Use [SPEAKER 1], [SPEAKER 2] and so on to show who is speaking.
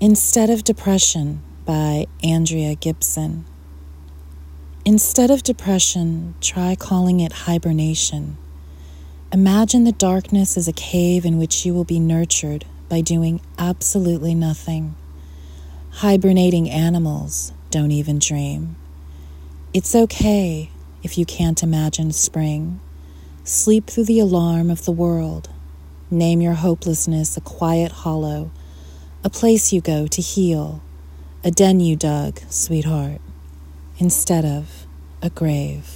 [SPEAKER 1] Instead of Depression by Andrea Gibson. Instead of depression, try calling it hibernation. Imagine the darkness as a cave in which you will be nurtured by doing absolutely nothing. Hibernating animals don't even dream. It's okay if you can't imagine spring. Sleep through the alarm of the world. Name your hopelessness a quiet hollow a place you go to heal, a den you dug, sweetheart, instead of a grave.